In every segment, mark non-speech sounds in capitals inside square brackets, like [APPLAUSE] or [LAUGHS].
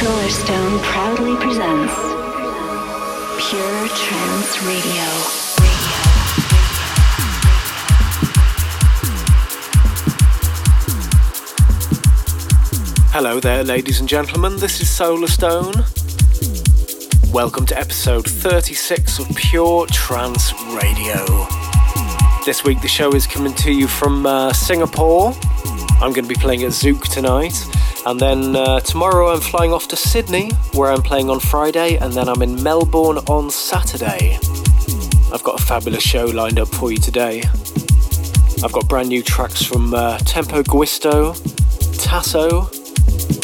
Solarstone proudly presents Pure Trance Radio. Hello there, ladies and gentlemen. This is Solarstone. Welcome to episode 36 of Pure Trance Radio. This week, the show is coming to you from uh, Singapore. I'm going to be playing at Zouk tonight. And then uh, tomorrow I'm flying off to Sydney, where I'm playing on Friday, and then I'm in Melbourne on Saturday. I've got a fabulous show lined up for you today. I've got brand new tracks from uh, Tempo Giusto, Tasso,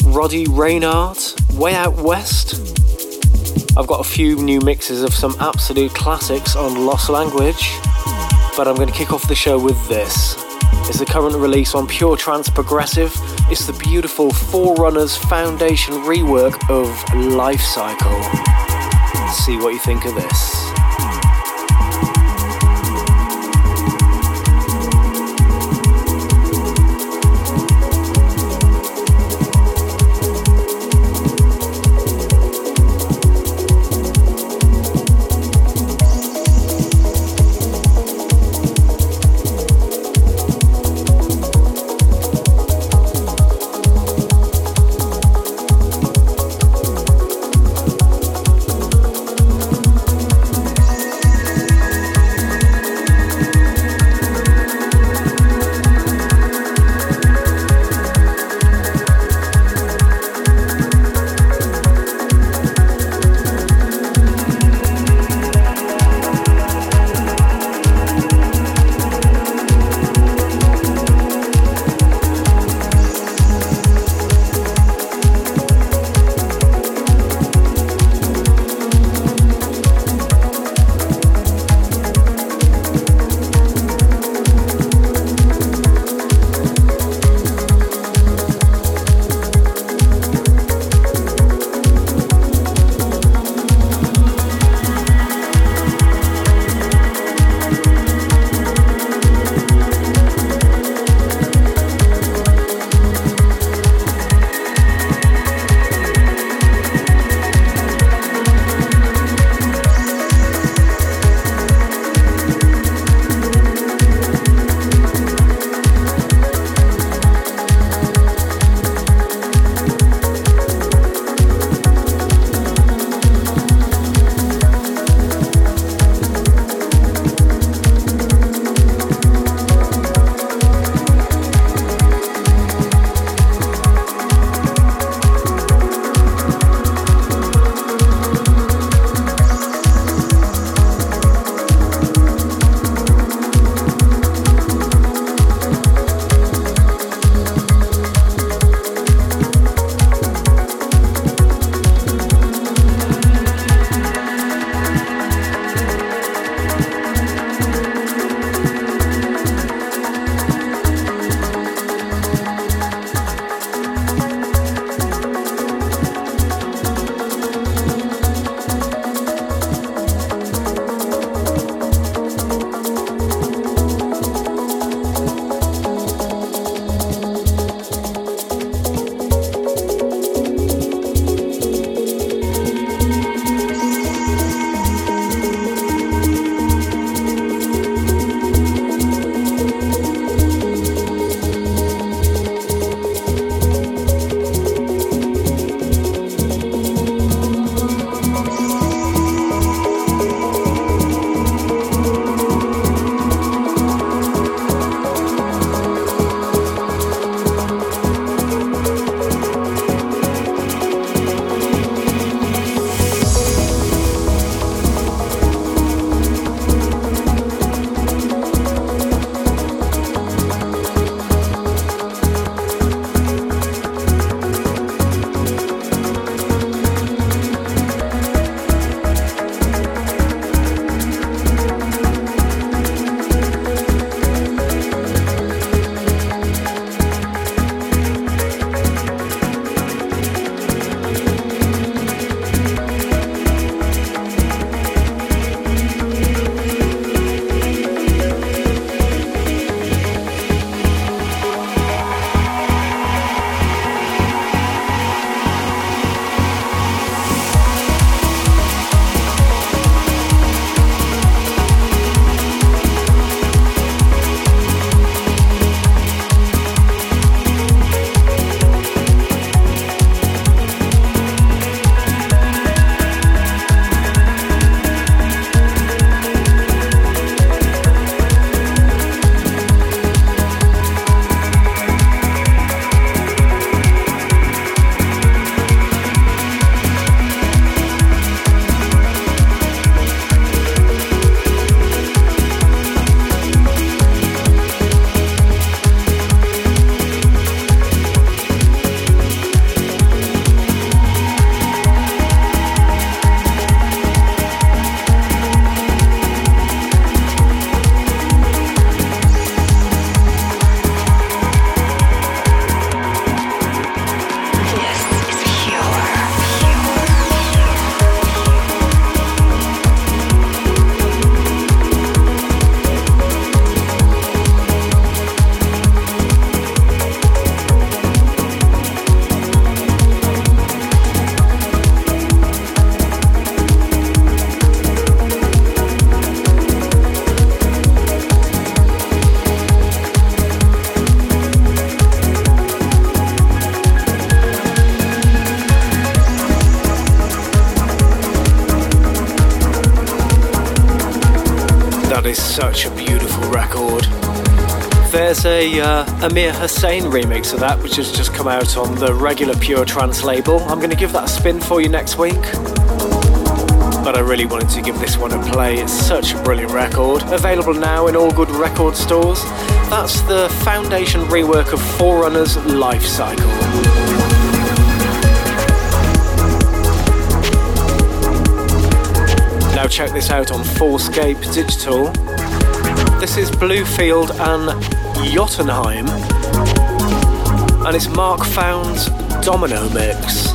Roddy Reynaert, Way Out West. I've got a few new mixes of some absolute classics on Lost Language, but I'm going to kick off the show with this. It's the current release on Pure Trance Progressive it's the beautiful Forerunners Foundation rework of Life Cycle. See what you think of this. Amir Hussain remix of that, which has just come out on the regular Pure Trance label. I'm going to give that a spin for you next week. But I really wanted to give this one a play. It's such a brilliant record. Available now in all good record stores. That's the Foundation rework of Forerunners Life Cycle. Now check this out on Fourscape Digital. This is Bluefield and Jotunheim, and it's Mark Found's Domino Mix.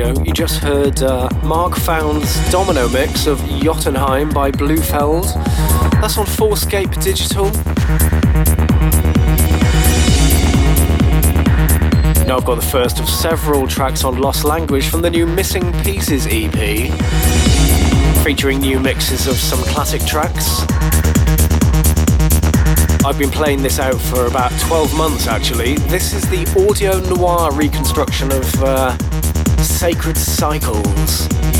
Radio. You just heard uh, Mark Found's domino mix of Jotunheim by Bluefeld. That's on Fourscape Digital. Now I've got the first of several tracks on Lost Language from the new Missing Pieces EP, featuring new mixes of some classic tracks. I've been playing this out for about 12 months actually. This is the audio noir reconstruction of uh, Sacred Cycles.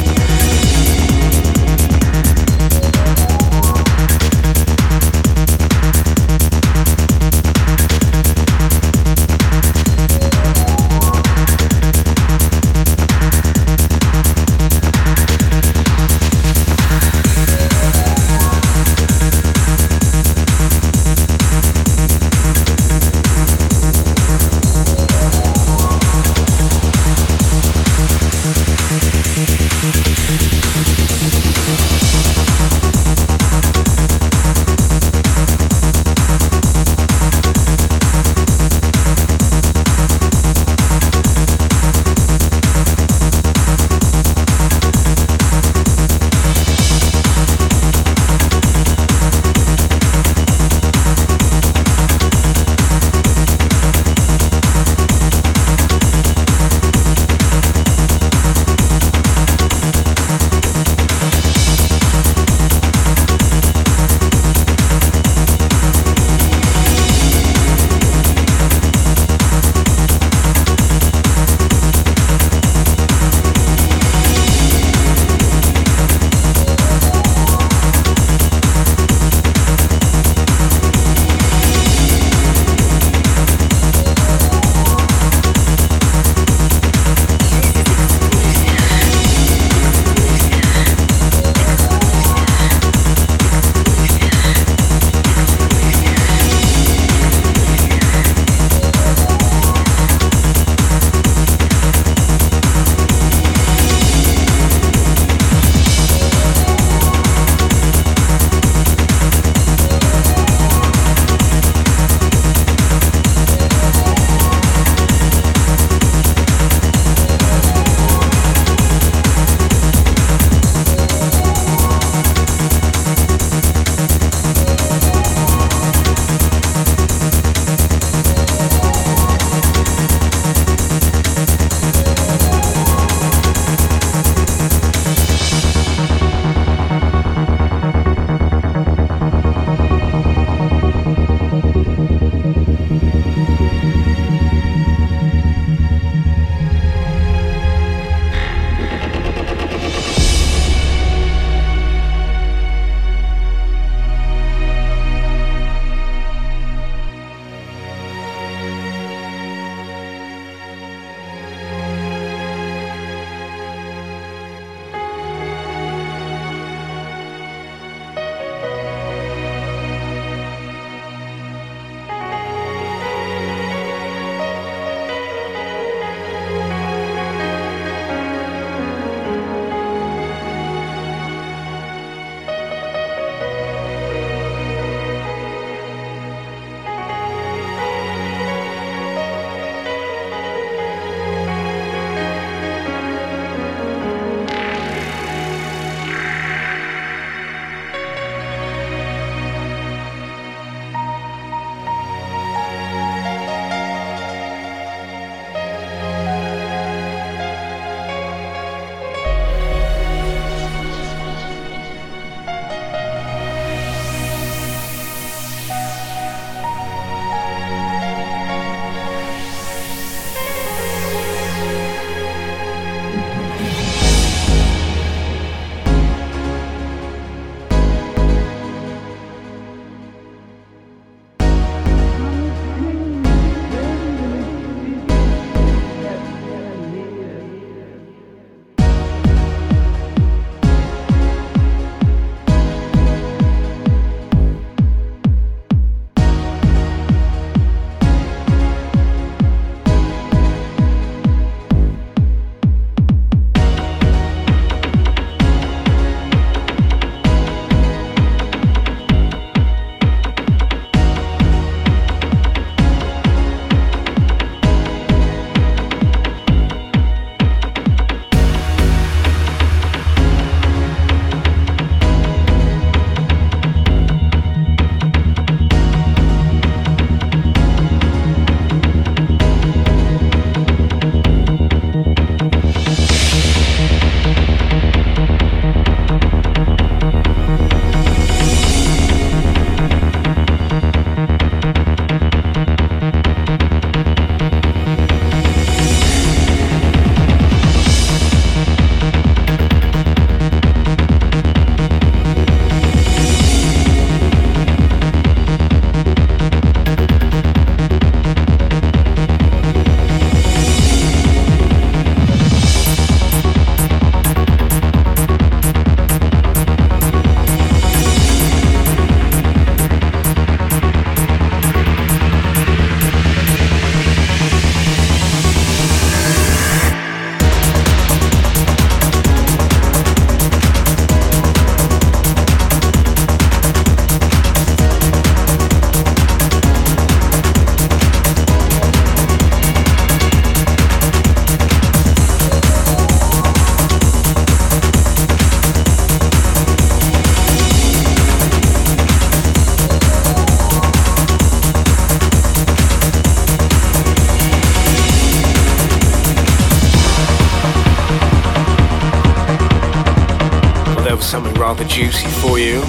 Rather juicy for you.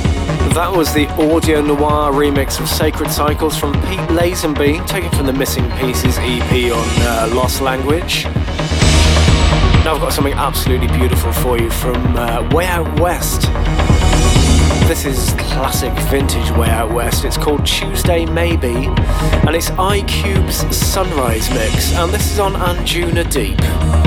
That was the Audio Noir remix of Sacred Cycles from Pete Lazonby, taken from the Missing Pieces EP on uh, Lost Language. Now I've got something absolutely beautiful for you from uh, Way Out West. This is classic vintage Way Out West. It's called Tuesday Maybe, and it's iCube's Sunrise Mix, and this is on Anjuna Deep.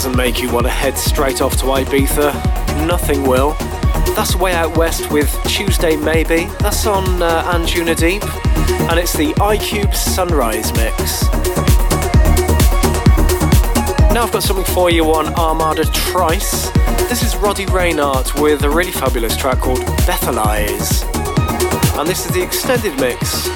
Doesn't make you want to head straight off to Ibiza, nothing will. That's Way Out West with Tuesday Maybe. That's on uh, Anjuna Deep, and it's the iCube Sunrise mix. Now I've got something for you on Armada Trice. This is Roddy Reynaert with a really fabulous track called Bethelize. And this is the extended mix.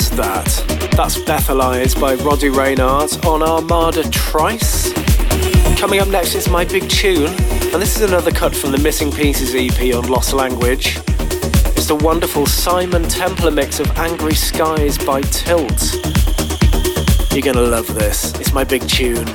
Is that? That's Bethelize by Roddy Reynaert on Armada Trice. Coming up next is my big tune, and this is another cut from the Missing Pieces EP on Lost Language. It's the wonderful Simon Templar mix of Angry Skies by Tilt. You're gonna love this. It's my big tune.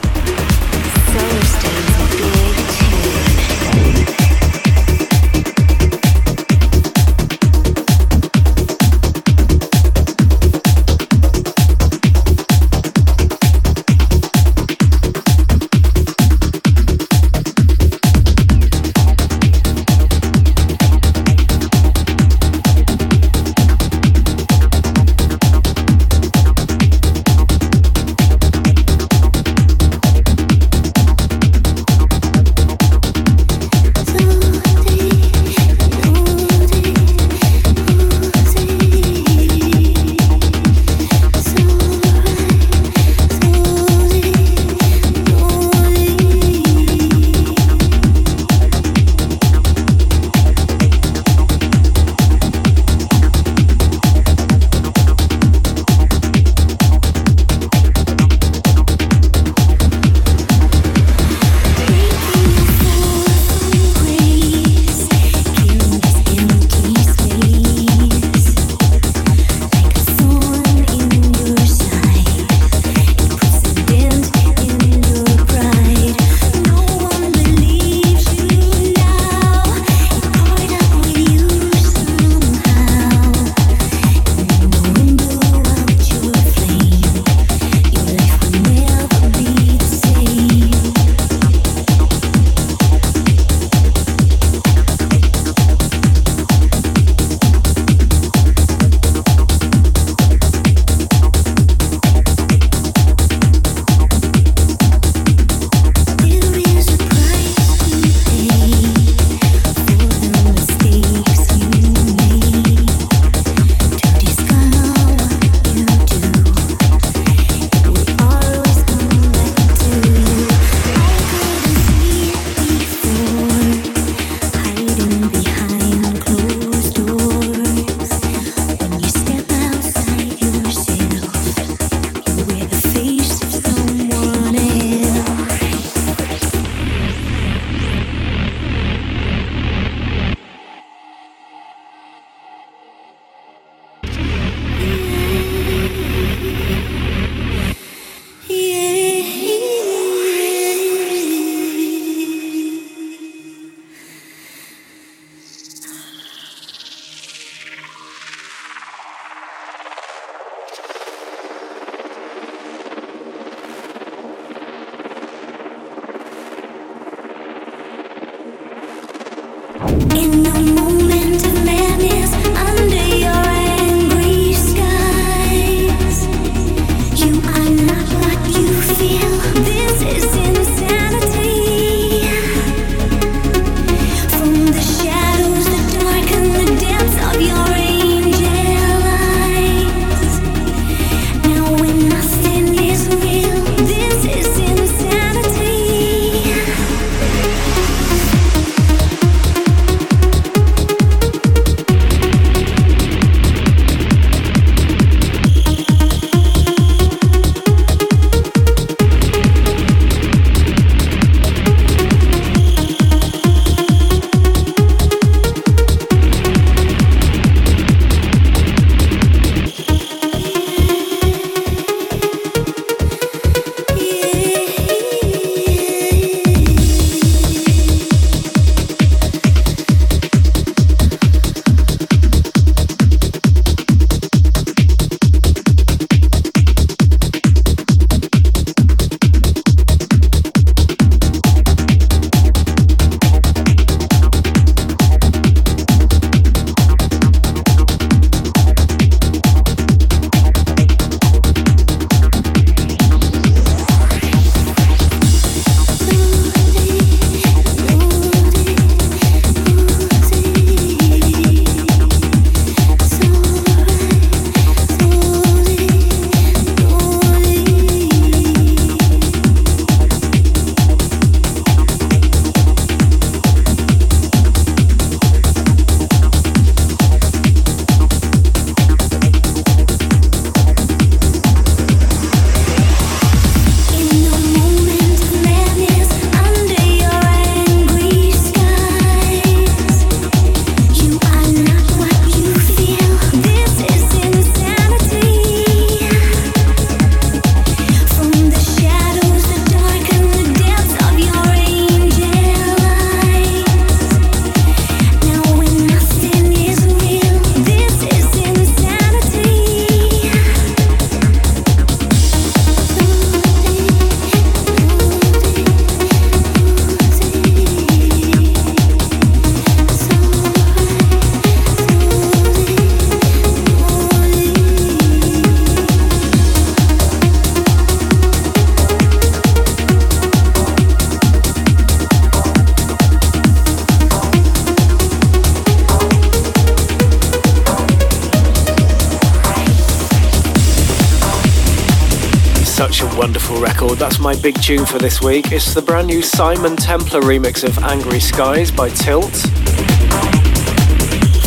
My big tune for this week. It's the brand new Simon Templar remix of Angry Skies by Tilt.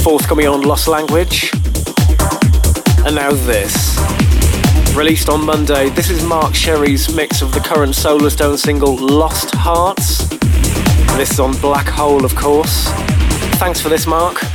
Forthcoming on Lost Language. And now this. Released on Monday, this is Mark Sherry's mix of the current Solarstone single Lost Hearts. This is on Black Hole, of course. Thanks for this, Mark.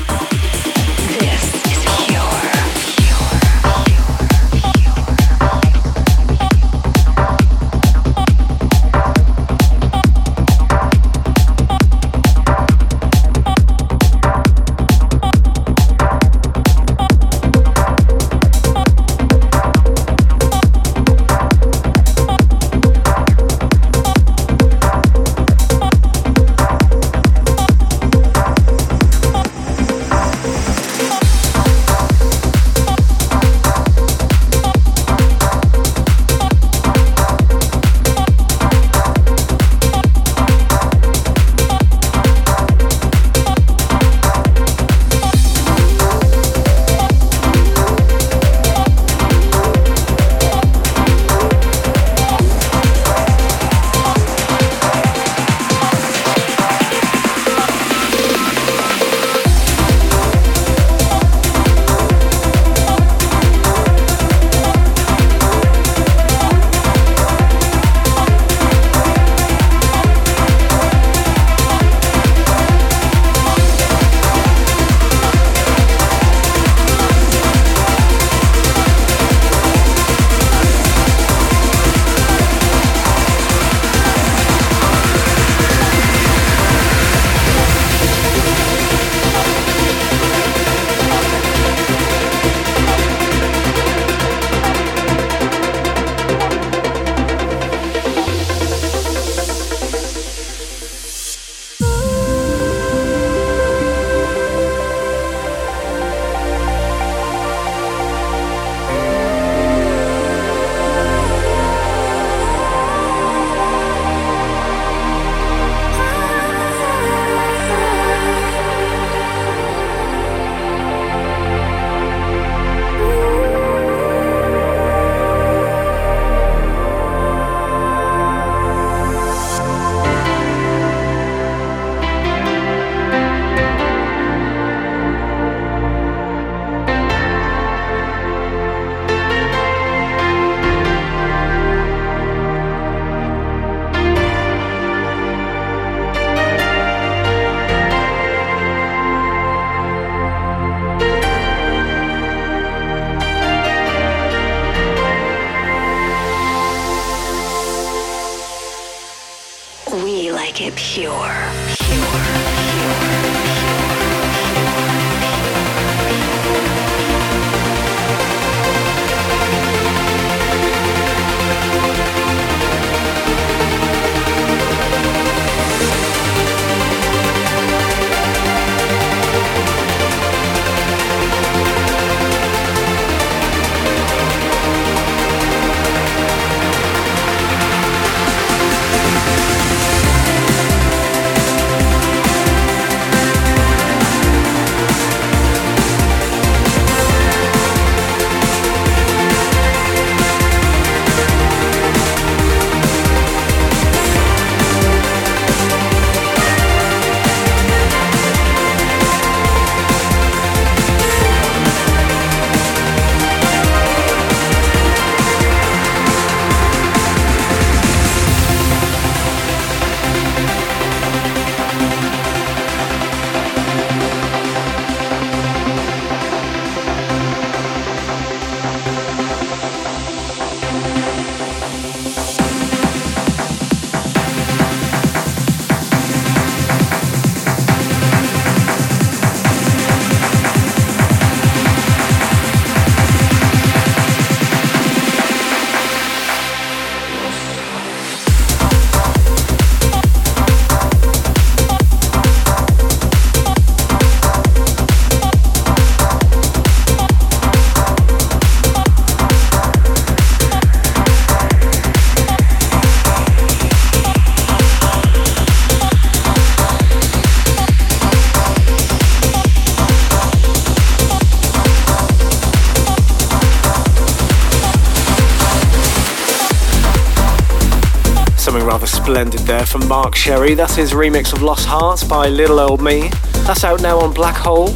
Splendid there from Mark Sherry. That's his remix of Lost Hearts by Little Old Me. That's out now on Black Hole.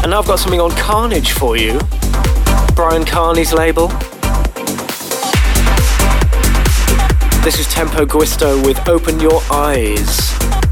And now I've got something on Kearnage for you. Bryan Kearney's label. This is Tempo Giusto with Open Your Eyes.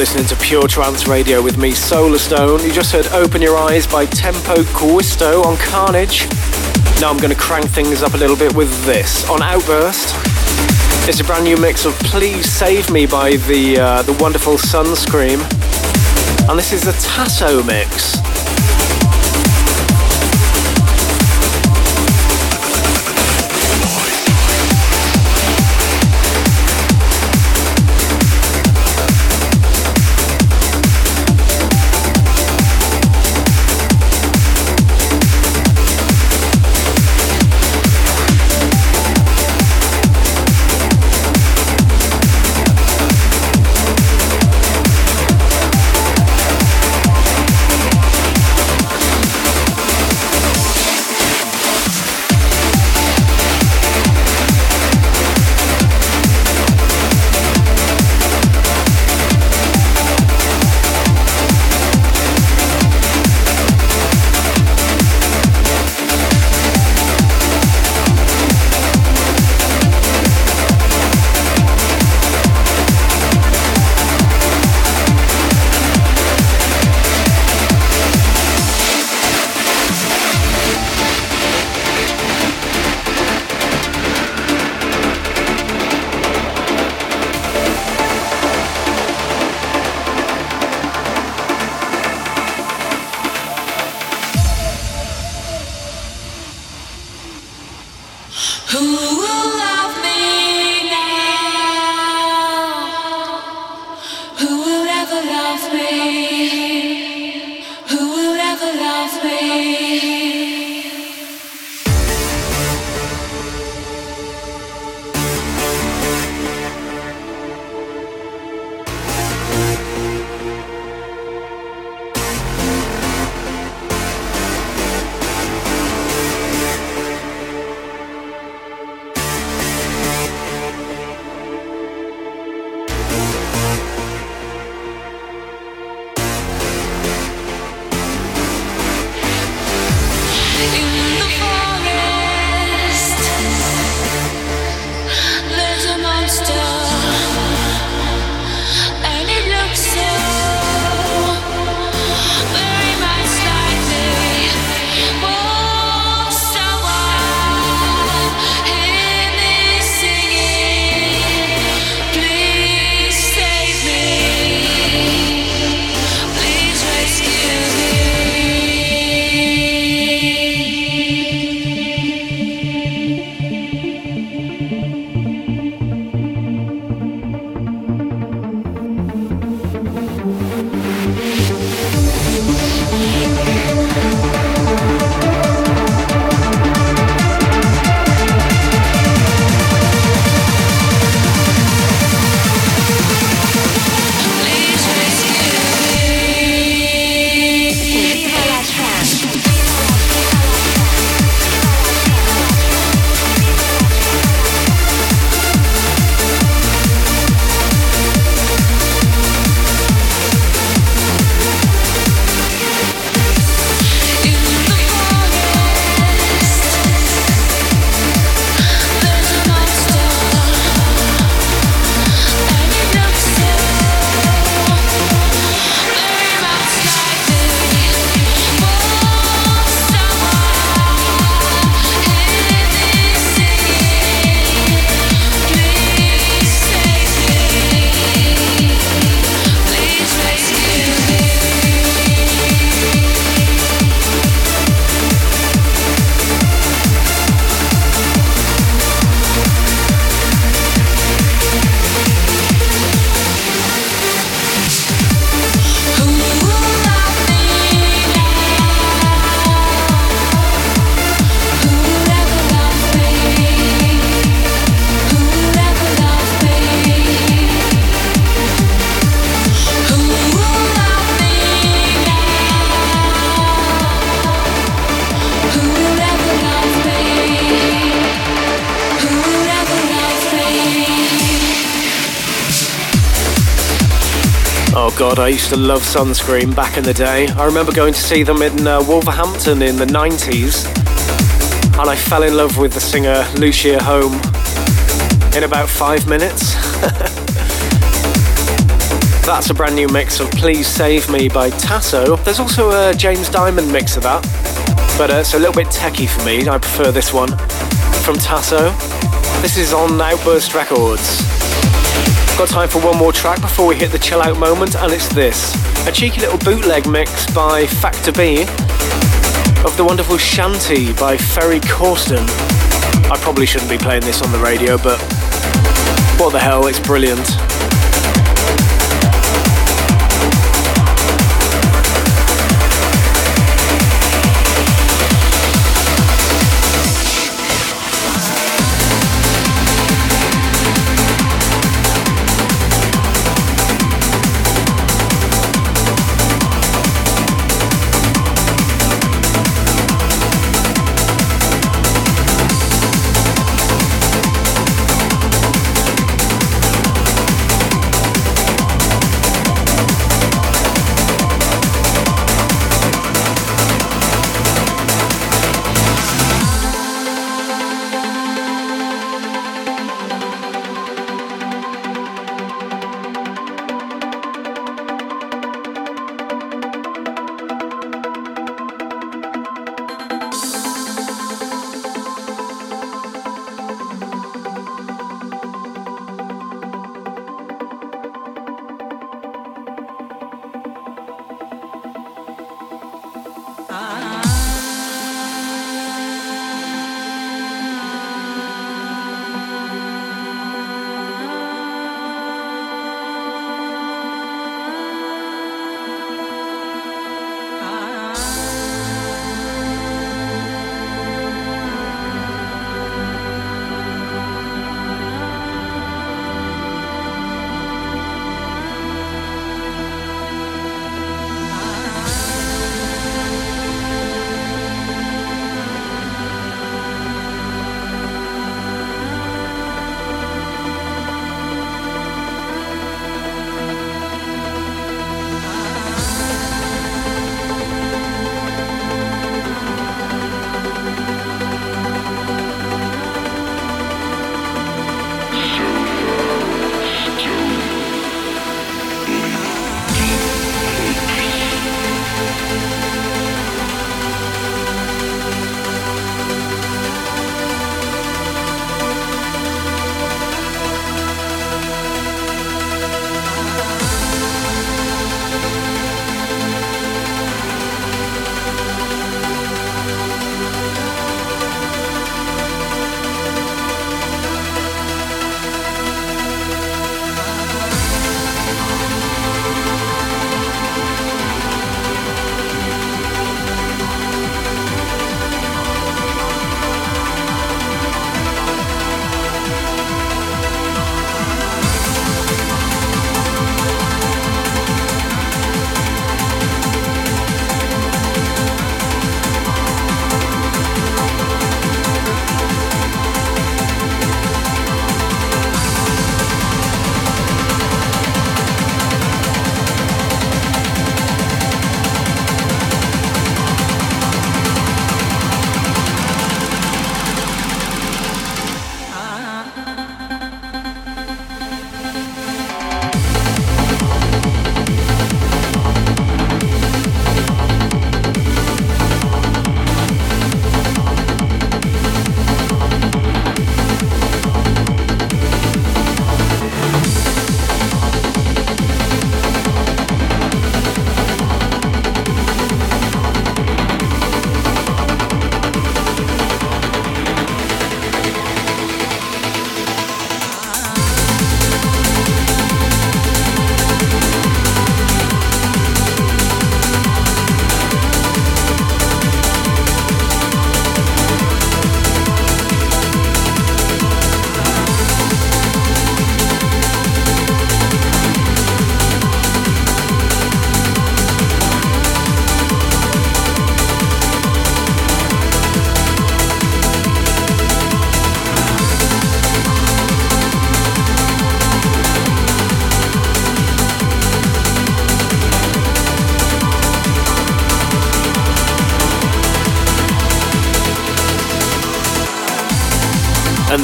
Listening to Pure Trance Radio with me, Solarstone. You just heard Open Your Eyes by Tempo Giusto on Kearnage. Now I'm going to crank things up a little bit with this. On Outburst, it's a brand new mix of Please Save Me by the, uh, the wonderful Sunscreem. And this is the Tasso mix. God, I used to love Sunscreem back in the day. I remember going to see them in uh, Wolverhampton in the 90s, and I fell in love with the singer Lucia Holm in about five minutes. [LAUGHS] That's a brand new mix of Please Save Me by Tasso. There's also a James Diamond mix of that, but uh, it's a little bit techie for me. I prefer this one from Tasso. This is on Outburst Records. Got time for one more track before we hit the chill out moment, and it's this a cheeky little bootleg mix by Factor B of the wonderful Shanty by Ferry Corsten. I probably shouldn't be playing this on the radio, but what the hell, it's brilliant.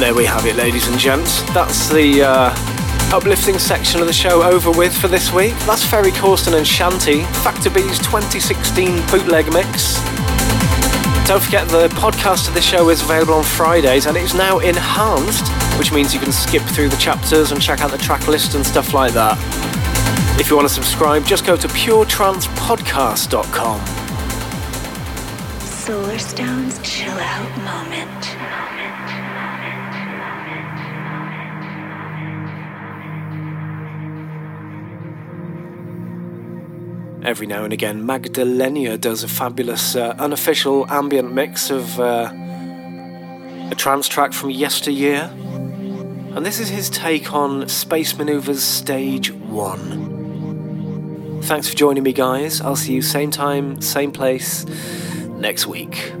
There we have it, ladies and gents. That's the uh, uplifting section of the show over with for this week. That's Ferry Corsten and Shanti, Factor B's 2016 bootleg mix. Don't forget the podcast of the show is available on Fridays and it's now enhanced, which means you can skip through the chapters and check out the track list and stuff like that. If you want to subscribe, just go to puretrancepodcast.com. Solarstone's chill out moment. Every now and again, Magdelayna does a fabulous uh, unofficial ambient mix of uh, a trance track from yesteryear. And this is his take on Space Maneuvers Stage 1. Thanks for joining me, guys. I'll see you same time, same place next week.